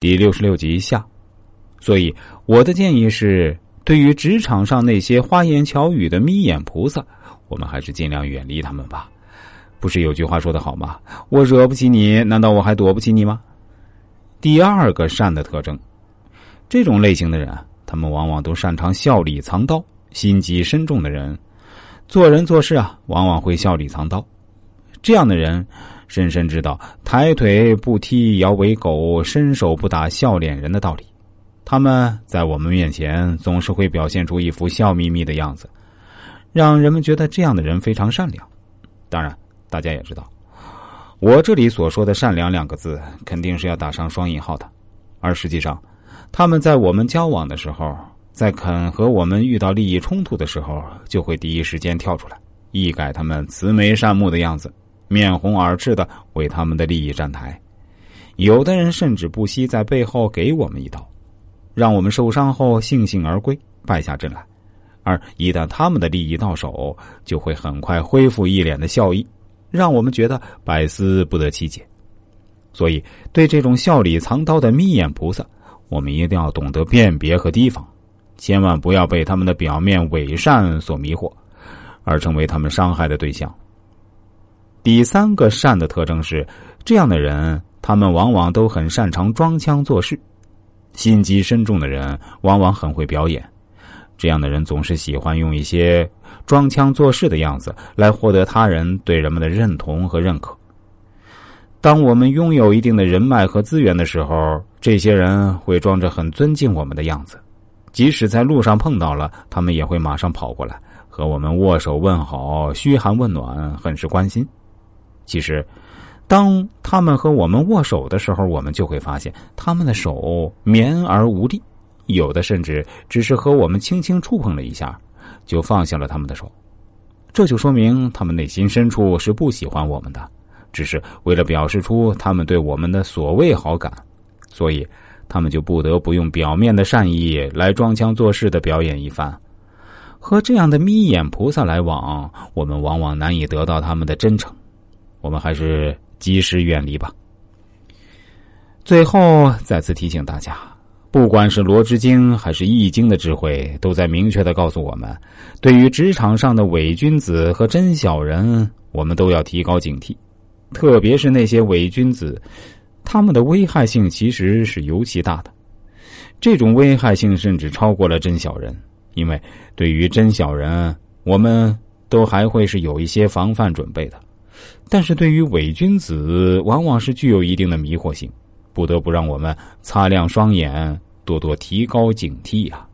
第六十六集下。所以我的建议是，对于职场上那些花言巧语的眯眼菩萨，我们还是尽量远离他们吧。不是有句话说的好吗？我惹不起你，难道我还躲不起你吗？第二个善的特征，这种类型的人，他们往往都擅长笑里藏刀。心机深重的人，做人做事啊，往往会笑里藏刀。这样的人，深深知道抬腿不踢摇尾狗，伸手不打笑脸人的道理。他们在我们面前总是会表现出一副笑眯眯的样子，让人们觉得这样的人非常善良。当然。大家也知道，我这里所说的“善良”两个字，肯定是要打上双引号的。而实际上，他们在我们交往的时候，在肯和我们遇到利益冲突的时候，就会第一时间跳出来，一改他们慈眉善目的样子，面红耳赤的为他们的利益站台。有的人甚至不惜在背后给我们一刀，让我们受伤后悻悻而归，败下阵来。而一旦他们的利益到手，就会很快恢复一脸的笑意。让我们觉得百思不得其解，所以对这种笑里藏刀的眯眼菩萨，我们一定要懂得辨别和提防，千万不要被他们的表面伪善所迷惑，而成为他们伤害的对象。第三个善的特征是，这样的人，他们往往都很擅长装腔作势，心机深重的人往往很会表演。这样的人总是喜欢用一些装腔作势的样子来获得他人对人们的认同和认可。当我们拥有一定的人脉和资源的时候，这些人会装着很尊敬我们的样子，即使在路上碰到了，他们也会马上跑过来和我们握手问好、嘘寒问暖，很是关心。其实，当他们和我们握手的时候，我们就会发现他们的手绵而无力。有的甚至只是和我们轻轻触碰了一下，就放下了他们的手，这就说明他们内心深处是不喜欢我们的，只是为了表示出他们对我们的所谓好感，所以他们就不得不用表面的善意来装腔作势的表演一番。和这样的眯眼菩萨来往，我们往往难以得到他们的真诚，我们还是及时远离吧。最后再次提醒大家。不管是罗织经还是易经的智慧，都在明确的告诉我们：对于职场上的伪君子和真小人，我们都要提高警惕。特别是那些伪君子，他们的危害性其实是尤其大的。这种危害性甚至超过了真小人，因为对于真小人，我们都还会是有一些防范准备的；但是对于伪君子，往往是具有一定的迷惑性。不得不让我们擦亮双眼，多多提高警惕呀。